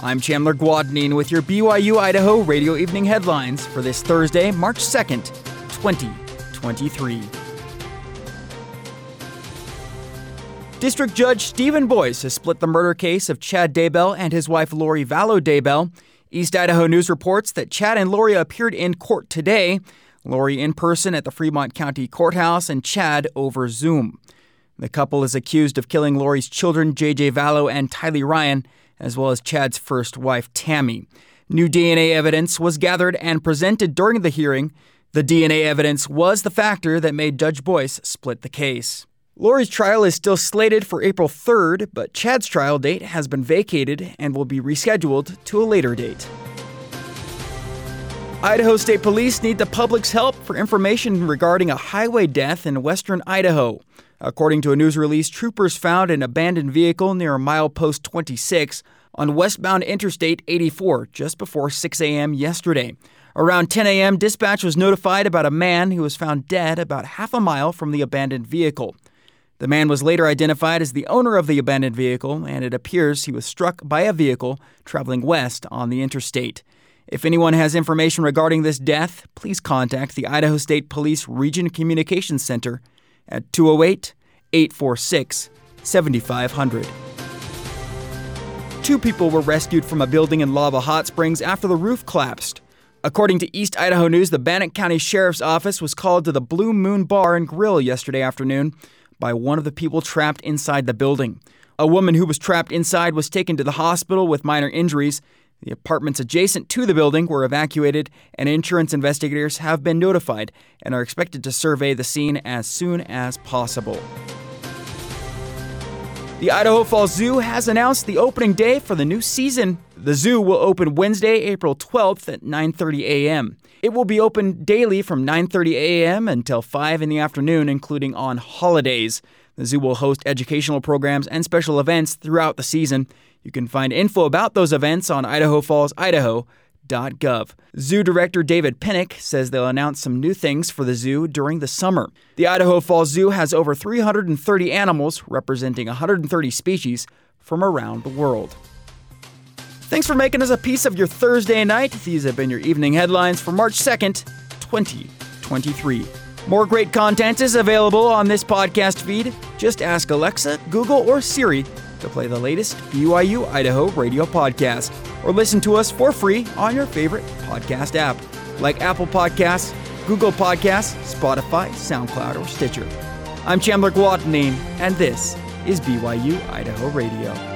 I'm Chandler Guadagnin with your BYU Idaho Radio Evening Headlines for this Thursday, March 2nd, 2023. District Judge Steven Boyce has split the murder case of Chad Daybell and his wife Lori Vallow Daybell. East Idaho News reports that Chad and Lori appeared in court today. Lori in person at the Fremont County Courthouse and Chad over Zoom. The couple is accused of killing Lori's children, J.J. Vallow and Tylee Ryan, as well as Chad's first wife, Tammy. New DNA evidence was gathered and presented during the hearing. The DNA evidence was the factor that made Judge Boyce split the case. Lori's trial is still slated for April 3rd, but Chad's trial date has been vacated and will be rescheduled to a later date. Idaho State Police need the public's help for information regarding a highway death in western Idaho. According to a news release, troopers found an abandoned vehicle near milepost 26 on westbound Interstate 84 just before 6 a.m. yesterday. Around 10 a.m., dispatch was notified about a man who was found dead about half a mile from the abandoned vehicle. The man was later identified as the owner of the abandoned vehicle, and it appears he was struck by a vehicle traveling west on the interstate. If anyone has information regarding this death, please contact the Idaho State Police Region Communications Center at 208 846 7500. Two people were rescued from a building in Lava Hot Springs after the roof collapsed. According to East Idaho News, the Bannock County Sheriff's Office was called to the Blue Moon Bar and Grill yesterday afternoon by one of the people trapped inside the building. A woman who was trapped inside was taken to the hospital with minor injuries. The apartments adjacent to the building were evacuated, and insurance investigators have been notified and are expected to survey the scene as soon as possible. The Idaho Falls Zoo has announced the opening day for the new season. The zoo will open Wednesday, April 12th at 9:30 a.m. It will be open daily from 9:30 a.m. until 5 in the afternoon, including on holidays. The zoo will host educational programs and special events throughout the season. You can find info about those events on Idaho Falls, Idaho. Gov. Zoo Director David Pennock says they'll announce some new things for the zoo during the summer. The Idaho Falls Zoo has over 330 animals representing 130 species from around the world. Thanks for making us a piece of your Thursday night. These have been your evening headlines for March 2nd, 2023. More great content is available on this podcast feed. Just ask Alexa, Google, or Siri to play the latest BYU Idaho radio podcast or listen to us for free on your favorite podcast app like Apple Podcasts, Google Podcasts, Spotify, SoundCloud, or Stitcher. I'm Chandler Guadagnin, and this is BYU Idaho Radio.